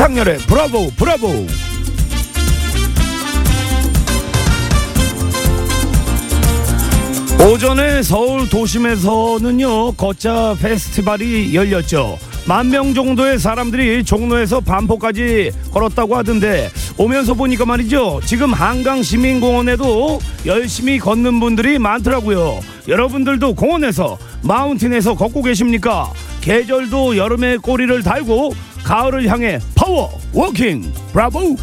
지상렬의 브라보 브라보. 오전에 서울 도심에서는요 걷자 페스티벌이 열렸죠. 만 명 정도의 사람들이 종로에서 반포까지 걸었다고 하던데 오면서 보니까 말이죠 지금 한강 시민공원에도 열심히 걷는 분들이 많더라고요. 여러분들도 공원에서 마운틴에서 걷고 계십니까? 계절도 여름의 꼬리를 달고 가을을 향해 power walking 브라보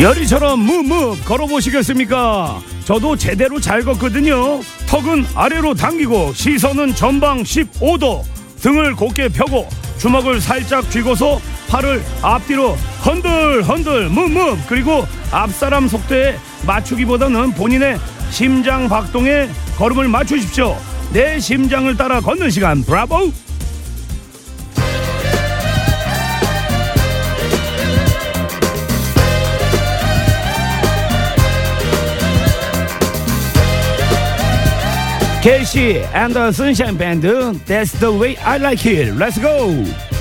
열이처럼 무무 걸어보시겠습니까? 저도 제대로 잘 걷거든요. 턱은 아래로 당기고 시선은 전방 15도 등을 곧게 펴고 주먹을 살짝 쥐고서 팔을 앞뒤로 흔들 흔들 무무 그리고 앞사람 속도에 맞추기보다는 본인의 심장 박동에 걸음을 맞추십시오. 내 심장을 따라 걷는 시간 브라보! 케이시 앤더 선샤인 밴드 That's the way I like it. Let's go.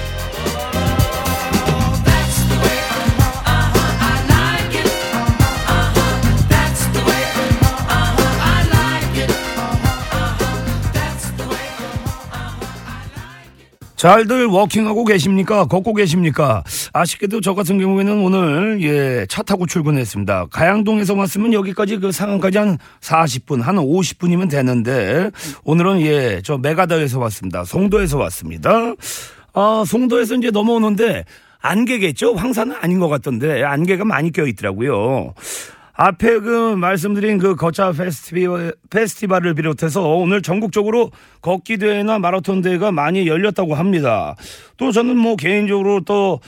잘들 워킹하고 계십니까? 걷고 계십니까? 아쉽게도 저 같은 경우에는 오늘 예, 차 타고 출근했습니다. 가양동에서 왔으면 여기까지 그 상암까지 한 40분, 한 50분이면 되는데 오늘은 예, 저 메가다에서 왔습니다. 송도에서 왔습니다. 아, 송도에서 이제 넘어오는데 안개겠죠? 황사는 아닌 것 같던데 안개가 많이 껴 있더라고요. 앞에 그 말씀드린 그 거차 페스티벌, 페스티벌을 비롯해서 오늘 전국적으로 걷기 대회나 마라톤 대회가 많이 열렸다고 합니다. 또 저는 뭐 개인적으로 또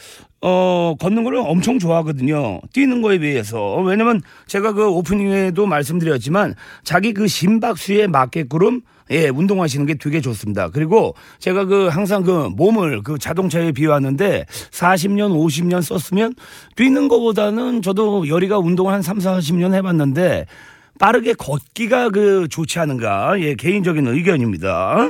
어, 걷는 걸 엄청 좋아하거든요. 뛰는 거에 비해서. 왜냐면 제가 그 오프닝에도 말씀드렸지만 자기 그 심박수에 맞게끔 예, 운동하시는 게 되게 좋습니다. 그리고 제가 그 항상 그 몸을 그 자동차에 비유하는데 40년, 50년 썼으면 뛰는 것보다는 저도 열이가 운동을 한 3, 40년 해봤는데 빠르게 걷기가 그 좋지 않은가. 예, 개인적인 의견입니다.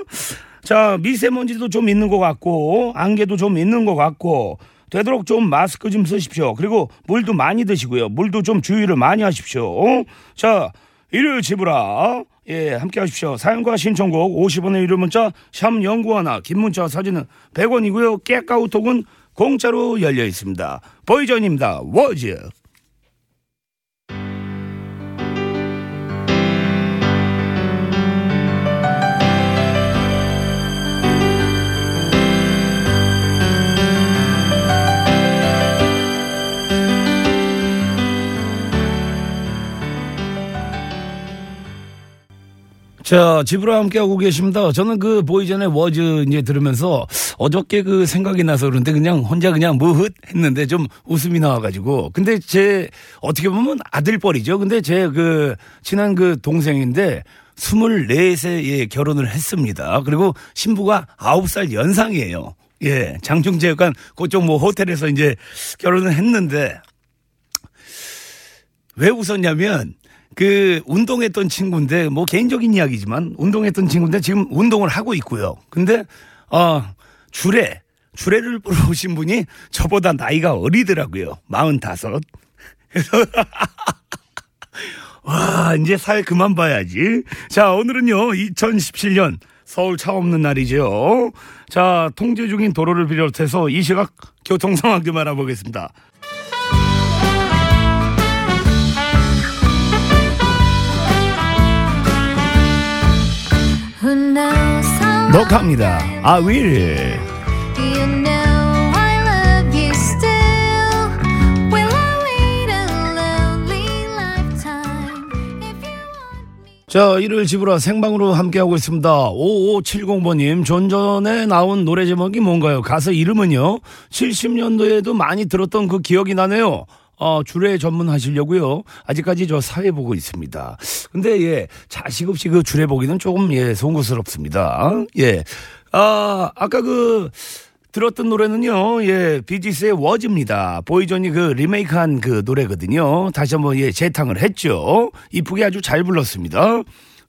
자, 미세먼지도 좀 있는 것 같고, 안개도 좀 있는 것 같고, 되도록 좀 마스크 좀 쓰십시오. 그리고 물도 많이 드시고요. 물도 좀 주의를 많이 하십시오. 자, 일요일 집으라. 예, 함께 하십시오. 사연과 신청곡 50원의 유료 문자 샵 연구하나 긴 문자 사진은 100원이고요. 깨까우톡은 공짜로 열려 있습니다. 보이전입니다. 워즈. 자, 집으로 함께하고 계십니다. 저는 그 보이전의 워즈 이제 들으면서 어저께 그 생각이 나서 그런데 그냥 혼자 그냥 무흐 했는데 좀 웃음이 나와가지고. 근데 제 어떻게 보면 아들뻘이죠. 근데 제 그 친한 그 동생인데 24세에 결혼을 했습니다. 그리고 신부가 9살 연상이에요. 예, 장충체육관 그쪽 뭐 호텔에서 이제 결혼을 했는데 왜 웃었냐면 그 운동했던 친구인데 뭐 개인적인 이야기지만 운동했던 친구인데 지금 운동을 하고 있고요. 근데 어 주례 주례를 보러 오신 분이 저보다 나이가 어리더라고요. 45. 그래서 와 이제 사회 그만 봐야지. 자 오늘은요 2017년 서울 차 없는 날이죠. 자 통제 중인 도로를 비롯해서 이 시각 교통 상황 좀 알아보겠습니다. 녹화합니다. I will. You know I love you still. Will I wait a lonely lifetime if you want me? 자, 일요일 집으로 생방으로 함께하고 있습니다. 5570번님, 존전에 나온 노래 제목이 뭔가요? 가수 이름은요? 70년도에도 많이 들었던 그 기억이 나네요. 어, 주례 전문 하시려고요. 아직까지 저 사회 보고 있습니다. 근데 예, 자식 없이 그 주례 보기는 조금 예, 송구스럽습니다. 예. 아, 아까 그 들었던 노래는요, 예, 비지스의 워즈입니다. 보이존이 그 리메이크한 그 노래거든요. 다시 한번 예, 재탕을 했죠. 이쁘게 아주 잘 불렀습니다.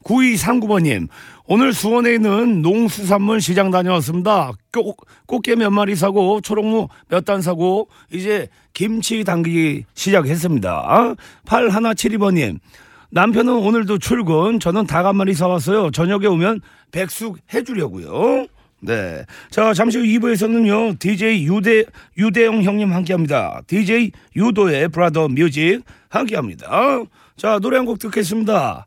9239번님, 오늘 수원에 있는 농수산물 시장 다녀왔습니다. 꽃, 꽃게 몇 마리 사고, 초록무 몇 단 사고, 이제 김치 담기기 시작했습니다. 8172번님, 남편은 오늘도 출근, 저는 닭 한 마리 사왔어요. 저녁에 오면 백숙 해주려고요. 네. 자, 잠시 후 2부에서는요, DJ 유대, 유대영 형님 함께 합니다. DJ 유도의 브라더 뮤직 함께 합니다. 자, 노래 한 곡 듣겠습니다.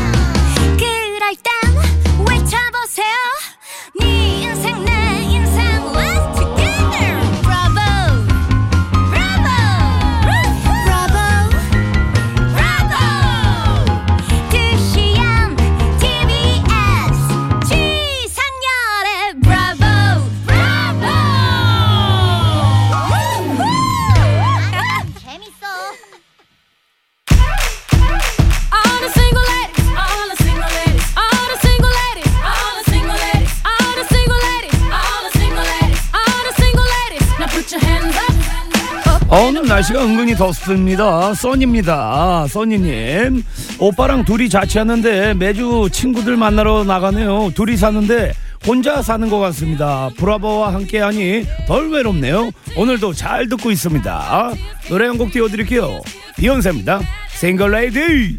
그럴 땐 외쳐보세요 어, 오늘 날씨가 은근히 덥습니다. 써니입니다. 써니님. 오빠랑 둘이 자취하는데 매주 친구들 만나러 나가네요. 둘이 사는데 혼자 사는 것 같습니다. 브라보와 함께하니 덜 외롭네요. 오늘도 잘 듣고 있습니다. 노래 한 곡 띄워드릴게요. 비욘세입니다. 싱글 레이디.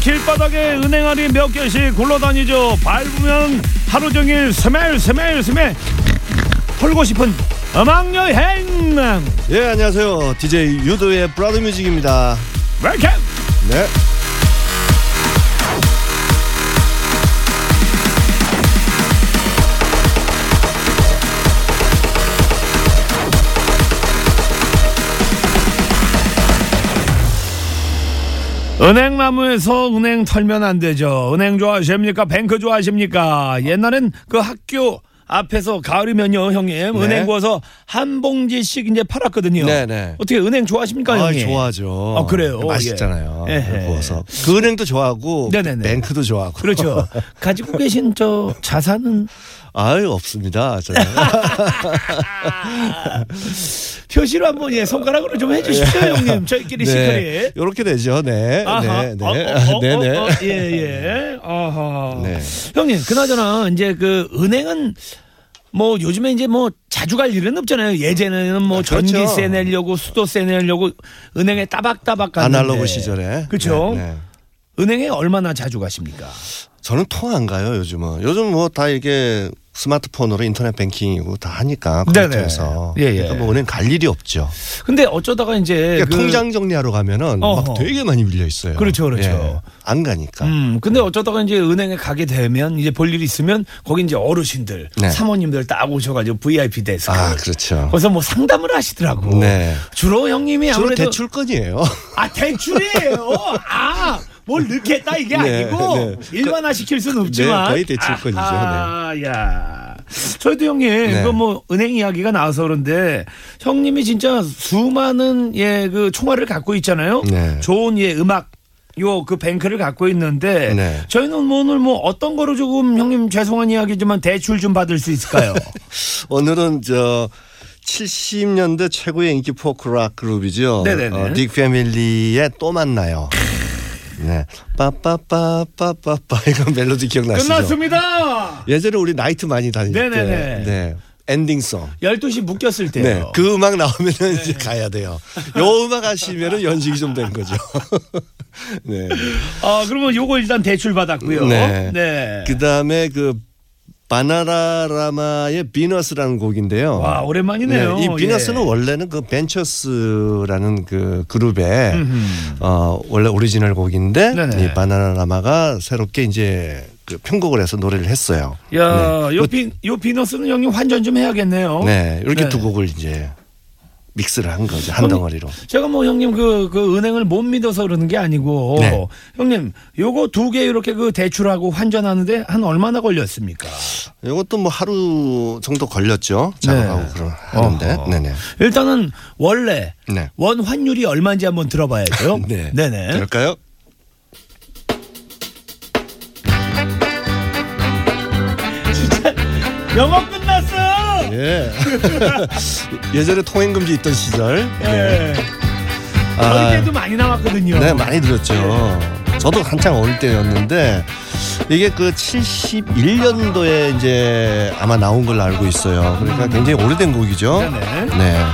길바닥에 은행알이 몇 개씩 굴러다니죠. 밟으면 하루 종일 smell smell smell. 털고 싶은 음악 여행. 예 안녕하세요. DJ 유도의 Brother Music입니다. Welcome! 네 은행나무에서 은행 털면 안 되죠. 은행 좋아하십니까? 뱅크 좋아하십니까? 옛날엔 그 학교 앞에서 가을이면요, 형님. 네. 은행 구워서 한 봉지씩 이제 팔았거든요. 네네. 어떻게 은행 좋아하십니까, 아, 형님? 좋아하죠 아, 그래요? 맛있잖아요 예. 구워서 그 은행도 좋아하고 네네네. 뱅크도 좋아하고 그렇죠. 가지고 계신 저 자산은 아유 없습니다 저는 표시로 한번 예, 손가락으로 좀 해주십시오, 형님. 저희끼리 시크릿. 이렇게 되죠 네 아하. 네, 네. 어, 어, 어, 네 네 어, 어, 예, 예. 아하. 네. 형님, 그나저나, 이제 그 은행은 뭐 요즘에 이제 뭐 자주 갈 일은 없잖아요. 예전에는 뭐 아, 그렇죠. 전기세 내려고 수도세 내려고 은행에 따박따박 갔는데. 아날로그 시절에 그렇죠. 네, 네. 은행에 얼마나 자주 가십니까? 저는 통 안 가요 요즘은 요즘 뭐 다 이게 스마트폰으로 인터넷 뱅킹이고 다 하니까. 컴퓨터에서 예, 예. 그러니까 뭐 은행 갈 일이 없죠 근데 어쩌다가 이제 그러니까 그- 통장 정리하러 가면은 어허. 막 되게 많이 밀려 있어요 그렇죠, 그렇죠. 예. 안 가니까 음, 근데 어쩌다가 이제 은행에 가게 되면 이제 볼 일이 있으면 거기 이제 어르신들, 네. 사모님들 딱 오셔가지고 VIP 데스크. 아 그렇죠 거기서 뭐 상담을 하시더라고. 네. 주로 형님이 주로 아무래도 대출건이에요. 아 대출이에요. 아. 뭘 넣겠다 이게 네, 아니고 네. 일반화 시킬 수는 없지만 네, 거의 대출권이죠. 아, 야. 저희도 형님 네. 그뭐 은행 이야기가 나와서 그런데 형님이 진짜 수많은 예그 총알을 갖고 있잖아요. 네. 좋은 예 음악 요그 뱅크를 갖고 있는데 네. 저희는 뭐 오늘 뭐 어떤 거로 조금 형님 죄송한 이야기지만 대출 좀 받을 수 있을까요? 오늘은 저 70년대 최고의 인기 포크락 그룹이죠. 네네네. 어, 딕 패밀리의 또 만나요. 네. 빠빠빠빠빠빠 이거 멜로디 기억나시죠? 끝났습니다. 예전에 우리 나이트 많이 다닐 네네네. 때 네. 엔딩송. 12시 묶였을 때요. 네. 그 음악 나오면은 이제 가야 돼요. 요 음악 하시면은 연식이 좀 된 거죠. 네. 아, 그러면 요거 일단 대출 받았고요. 네. 네. 그 다음에 그 바나라라마의 비너스라는 곡인데요. 와, 오랜만이네요. 네, 이 비너스는 예. 원래는 그 벤처스라는 그 그룹의 어 원래 오리지널 곡인데 네네. 이 바나나라마가 새롭게 이제 그 편곡을 해서 노래를 했어요. 야, 네. 요, 비, 요 비너스는 형님 환전 좀 해야겠네요. 네, 이렇게 네. 두 곡을 이제 믹스를 한 거죠 한 덩어리로. 제가 뭐 형님 그, 그 은행을 못 믿어서 그러는 게 아니고 네. 형님 요거 두 개 이렇게 그 대출하고 환전하는데 한 얼마나 걸렸습니까? 이것도 뭐 하루 정도 걸렸죠 작업하고 네. 그런 하는데, 어허. 네네. 일단은 원래 네. 원 환율이 얼마인지 한번 들어봐야죠. 네. 네네. 그럴까요? 영업. 예. 예전에 통행 금지 있던 시절. 예. 아, 저희 때도 많이 남았거든요. 네, 많이 들었죠. 저도 한창 어릴 때였는데 이게 그 71년도에 이제 아마 나온 걸로 알고 있어요. 그러니까 굉장히 오래된 곡이죠. 네네. 네.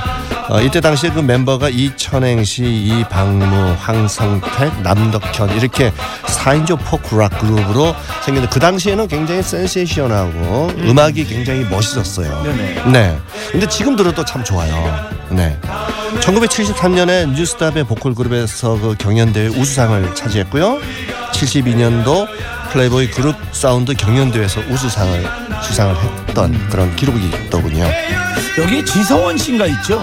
어, 이때 당시에 그 멤버가 이천행시, 이방무, 황성택, 남덕현 이렇게 4인조 포크락 그룹으로 생겼는데 그 당시에는 굉장히 센세이션하고 음. 악이 굉장히 멋있었어요. 네네. 네. 근데 지금 들어도 참 좋아요. 네. 1973년에 뉴스탑의 보컬 그룹에서 그 경연대회 우수상을 차지했고요. 72년도 플레이보이 그룹 사운드 경연대회에서 우수상을 수상을 했던 그런 기록이 있더군요. 여기에 지성원 씨인가 있죠?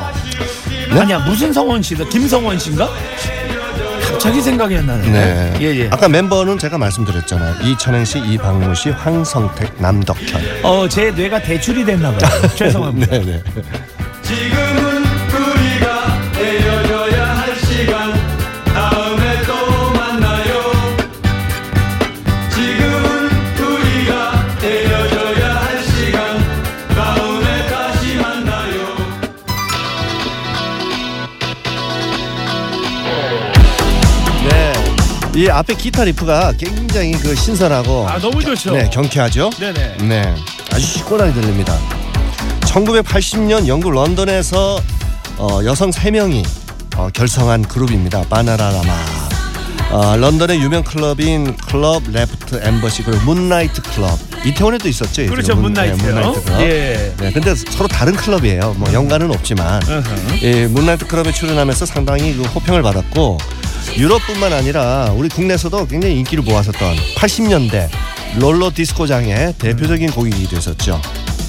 네? 아니야 무슨 성원 씨다? 김성원 씨인가? 갑자기 생각이 안 나네. 네. 예 예. 아까 멤버는 제가 말씀드렸잖아요. 이천행 씨, 이방무 씨, 황성택, 남덕현. 어, 제 뇌가 대출이 됐나 봐요. 죄송합니다. 네, 네. 이 앞에 기타 리프가 굉장히 그 신선하고 아, 너무 좋죠. 네, 경쾌하죠? 네네. 네, 아주 시원하게 들립니다. 1980년 영국 런던에서 어, 여성 3명이 어, 결성한 그룹입니다. 바나라라마. 어, 런던의 유명 클럽인 클럽 레프트 엠버시 그리고 문나이트 클럽 이태원에도 있었죠. 그렇죠, 문- 네, 문나이트요. 문나이트 클럽. 예. 네, 근데 서로 다른 클럽이에요. 뭐 연관은 없지만. 이 문나이트 클럽에 출연하면서 상당히 그 호평을 받았고 유럽뿐만 아니라 우리 국내에서도 굉장히 인기를 모았었던 80년대 롤러 디스코장의 대표적인 곡이기도 했었죠.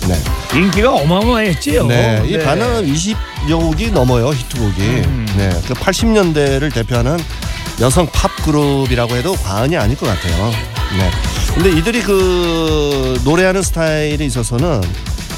네. 인기가 어마어마했지요. 네. 이 반은 20여 곡이 넘어요, 히트곡이. 음. 네. 그 80년대를 대표하는 여성 팝 그룹이라고 해도 과언이 아닐 것 같아요. 네. 근데 이들이 그 노래하는 스타일에 있어서는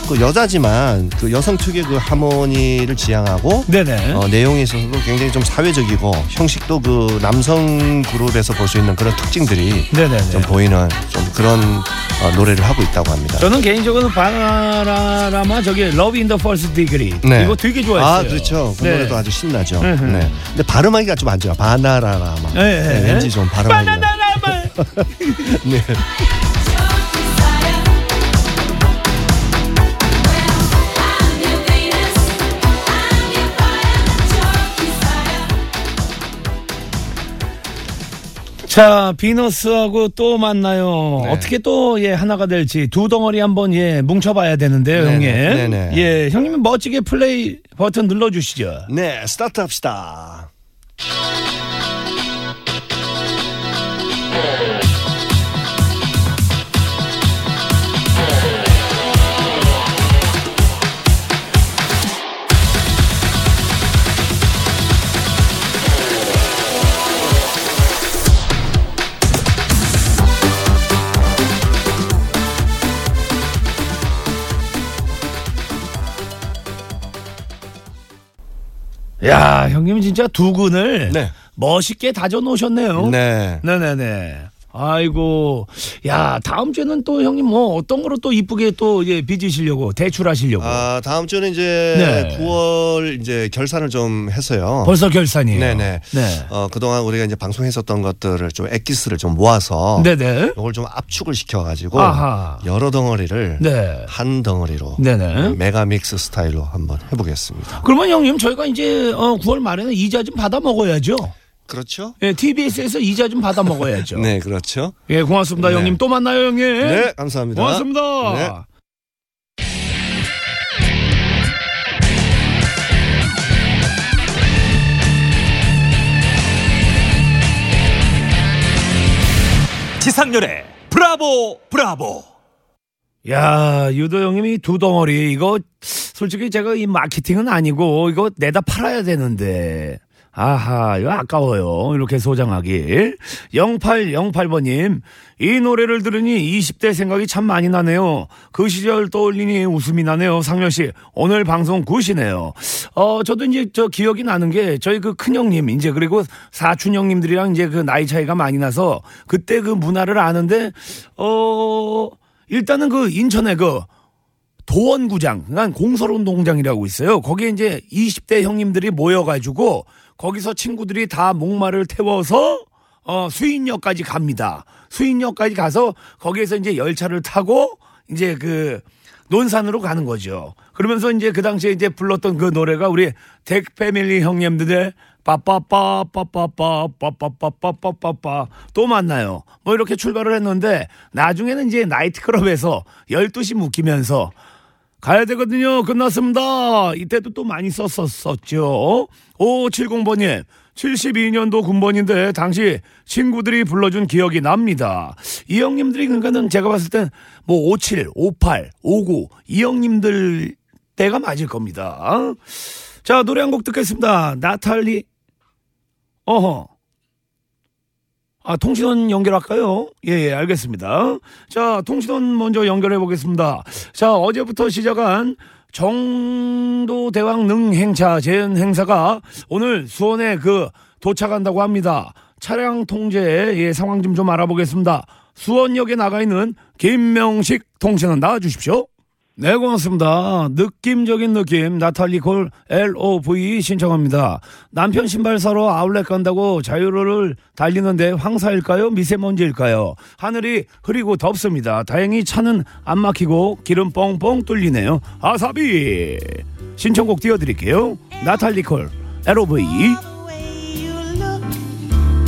그 여자지만 그 여성 특유의 그 하모니를 지향하고 네네. 어, 내용에 있어서도 굉장히 좀 사회적이고 형식도 그 남성 그룹에서 볼 수 있는 그런 특징들이 네네네. 좀 보이는 좀 그런 어, 노래를 하고 있다고 합니다. 저는 개인적으로 바나라마 저기 Love in the First Degree 네. 이거 되게 좋아했어요. 아 그렇죠. 그 네. 노래도 아주 신나죠. 네. 근데 발음하기가 좀 안 좋아. 바나라라마. 네, 네. 네, 왠지 좀 발음하기가. 바나나라마. 네. 자, 비너스하고 또 만나요. 네. 어떻게 또 예 하나가 될지 두 덩어리 한번 예 뭉쳐봐야 되는데요, 네네, 형님. 네네. 예, 형님 멋지게 플레이 버튼 눌러주시죠. 네, 스타트 합시다. 야, 형님 진짜 두근을 네. 멋있게 다져 놓으셨네요. 네. 네네네. 아이고 야 다음 주에는 또 형님 뭐 어떤 거로 또 이쁘게 또 예, 빚으시려고 대출하시려고 아 다음 주는 이제 네. 9월 이제 결산을 좀 했어요. 벌써 결산이에요. 네네. 네. 어 그동안 우리가 이제 방송했었던 것들을 좀 엑기스를 좀 모아서 네네. 이걸 좀 압축을 시켜가지고 아하. 여러 덩어리를 네. 한 덩어리로 네네. 메가믹스 스타일로 한번 해보겠습니다. 그러면 형님 저희가 이제 어, 9월 말에는 이자 좀 받아 먹어야죠. 그렇죠? 예, TBS에서 이자 좀 받아 먹어야죠. 네, 그렇죠. 예, 고맙습니다, 네. 형님. 또 만나요, 형님. 네, 감사합니다. 고맙습니다. 네. 지상렬의 브라보 브라보 야, 유도 형님이 두 덩어리 이거 솔직히 제가 이 마케팅은 아니고 이거 내다 팔아야 되는데. 아하, 이거 아까워요. 이렇게 소장하기. 0808번님, 이 노래를 들으니 20대 생각이 참 많이 나네요. 그 시절 떠올리니 웃음이 나네요. 상렬씨, 오늘 방송 굿이네요. 어, 저도 이제 저 기억이 나는 게 저희 그 큰형님, 이제 그리고 사촌 형님들이랑 이제 그 나이 차이가 많이 나서 그때 그 문화를 아는데, 어, 일단은 그 인천에 그 도원구장, 그러니까 공설운동장이라고 있어요. 거기에 이제 20대 형님들이 모여가지고 거기서 친구들이 다 목마를 태워서 어, 수인역까지 갑니다. 수인역까지 가서 거기에서 이제 열차를 타고 이제 그 논산으로 가는 거죠. 그러면서 이제 그 당시에 이제 불렀던 그 노래가 우리 덱 패밀리 형님들의 빠빠빠 빠빠빠 빠빠빠빠빠빠 또 만나요. 뭐 이렇게 출발을 했는데 나중에는 이제 나이트클럽에서 12시 묵히면서 가야 되거든요. 끝났습니다. 이때도 또 많이 썼었었죠. 5570번님. 72년도 군번인데 당시 친구들이 불러준 기억이 납니다. 이 형님들이 그러니까는 제가 봤을 땐 뭐 57, 58, 59 이 형님들 때가 맞을 겁니다. 자 노래 한 곡 듣겠습니다. 나탈리 어허 아, 통신원 연결할까요? 예, 예, 알겠습니다. 자, 통신원 먼저 연결해 보겠습니다. 자, 어제부터 시작한 정도 대왕 능행차 재연 행사가 오늘 수원에 그 도착한다고 합니다. 차량 통제 예, 상황 좀 좀 알아보겠습니다. 수원역에 나가 있는 김명식 통신원 나와 주십시오. 네, 고맙습니다. 느낌적인 느낌, 나탈리 콜 LOV 신청합니다. 남편 신발 사러 아울렛 간다고 자유로를 달리는데 황사일까요? 미세먼지일까요? 하늘이 흐리고 덥습니다. 다행히 차는 안 막히고 기름 뻥뻥 뚫리네요. 아사비! 신청곡 띄워드릴게요. 나탈리 콜 LOV.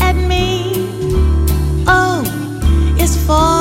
at me. Oh, for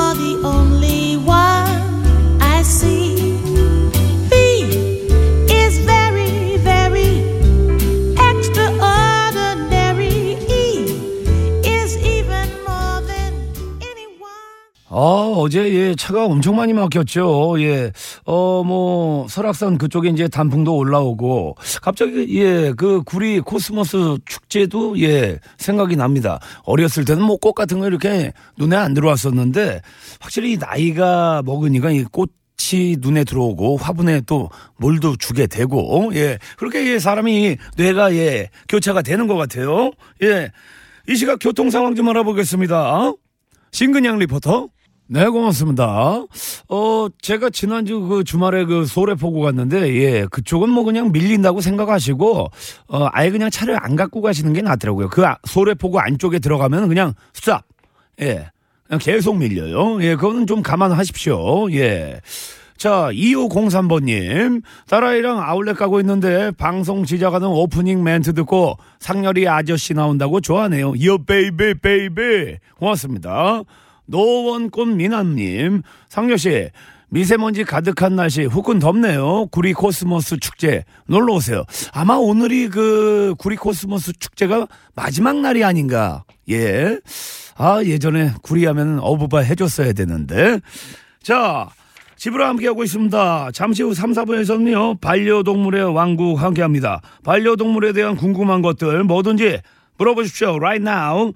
아, 어제 예, 차가 엄청 많이 막혔죠. 예. 어, 뭐 설악산 그쪽에 이제 단풍도 올라오고 갑자기 예, 그 구리 코스모스 축제도 예, 생각이 납니다. 어렸을 때는 뭐 꽃 같은 거 이렇게 눈에 안 들어왔었는데 확실히 나이가 먹으니까 이 꽃이 눈에 들어오고 화분에 또 물도 주게 되고 예. 그렇게 예, 사람이 뇌가 예, 교차가 되는 것 같아요. 예. 이 시각 교통 상황 좀 알아보겠습니다. 신근양 리포터. 네, 고맙습니다. 어, 제가 지난주 그 주말에 그 보고 갔는데, 예, 그쪽은 뭐 그냥 밀린다고 생각하시고, 어, 아예 그냥 차를 안 갖고 가시는 게 낫더라고요. 그 아- 보고 안쪽에 들어가면 그냥 스탑. 예. 그냥 계속 밀려요. 예, 그거는 좀 감안하십시오. 예. 자, 2503번님. 딸아이랑 아울렛 가고 있는데 방송 시작하는 오프닝 멘트 듣고 상렬이 아저씨 나온다고 좋아하네요. Yo baby baby. 고맙습니다. 노원꽃 미남님. 상렬씨. 미세먼지 가득한 날씨 후끈 덥네요. 구리 코스모스 축제 놀러 오세요. 아마 오늘이 그 구리 코스모스 축제가 마지막 날이 아닌가. 예. 아 예전에 구리 하면 어부바 해줬어야 되는데. 자 집으로 함께하고 있습니다. 잠시 후 3, 4부에서는요, 반려동물의 왕국 함께합니다. 반려동물에 대한 궁금한 것들 뭐든지 물어보십시오. Right now.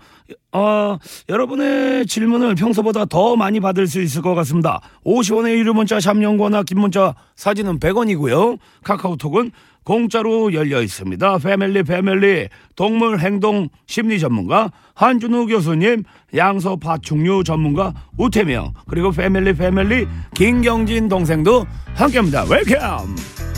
어, 여러분의 질문을 평소보다 더 많이 받을 수 있을 것 같습니다. 50원의 유료 문자 샵연구나 긴 문자 사진은 100원이고요. 카카오톡은 공짜로 열려 있습니다. family family 동물 행동 심리 전문가 한준우 교수님, 양서 파충류 전문가 우태명 그리고 family family 김경진 동생도 함께합니다. Welcome.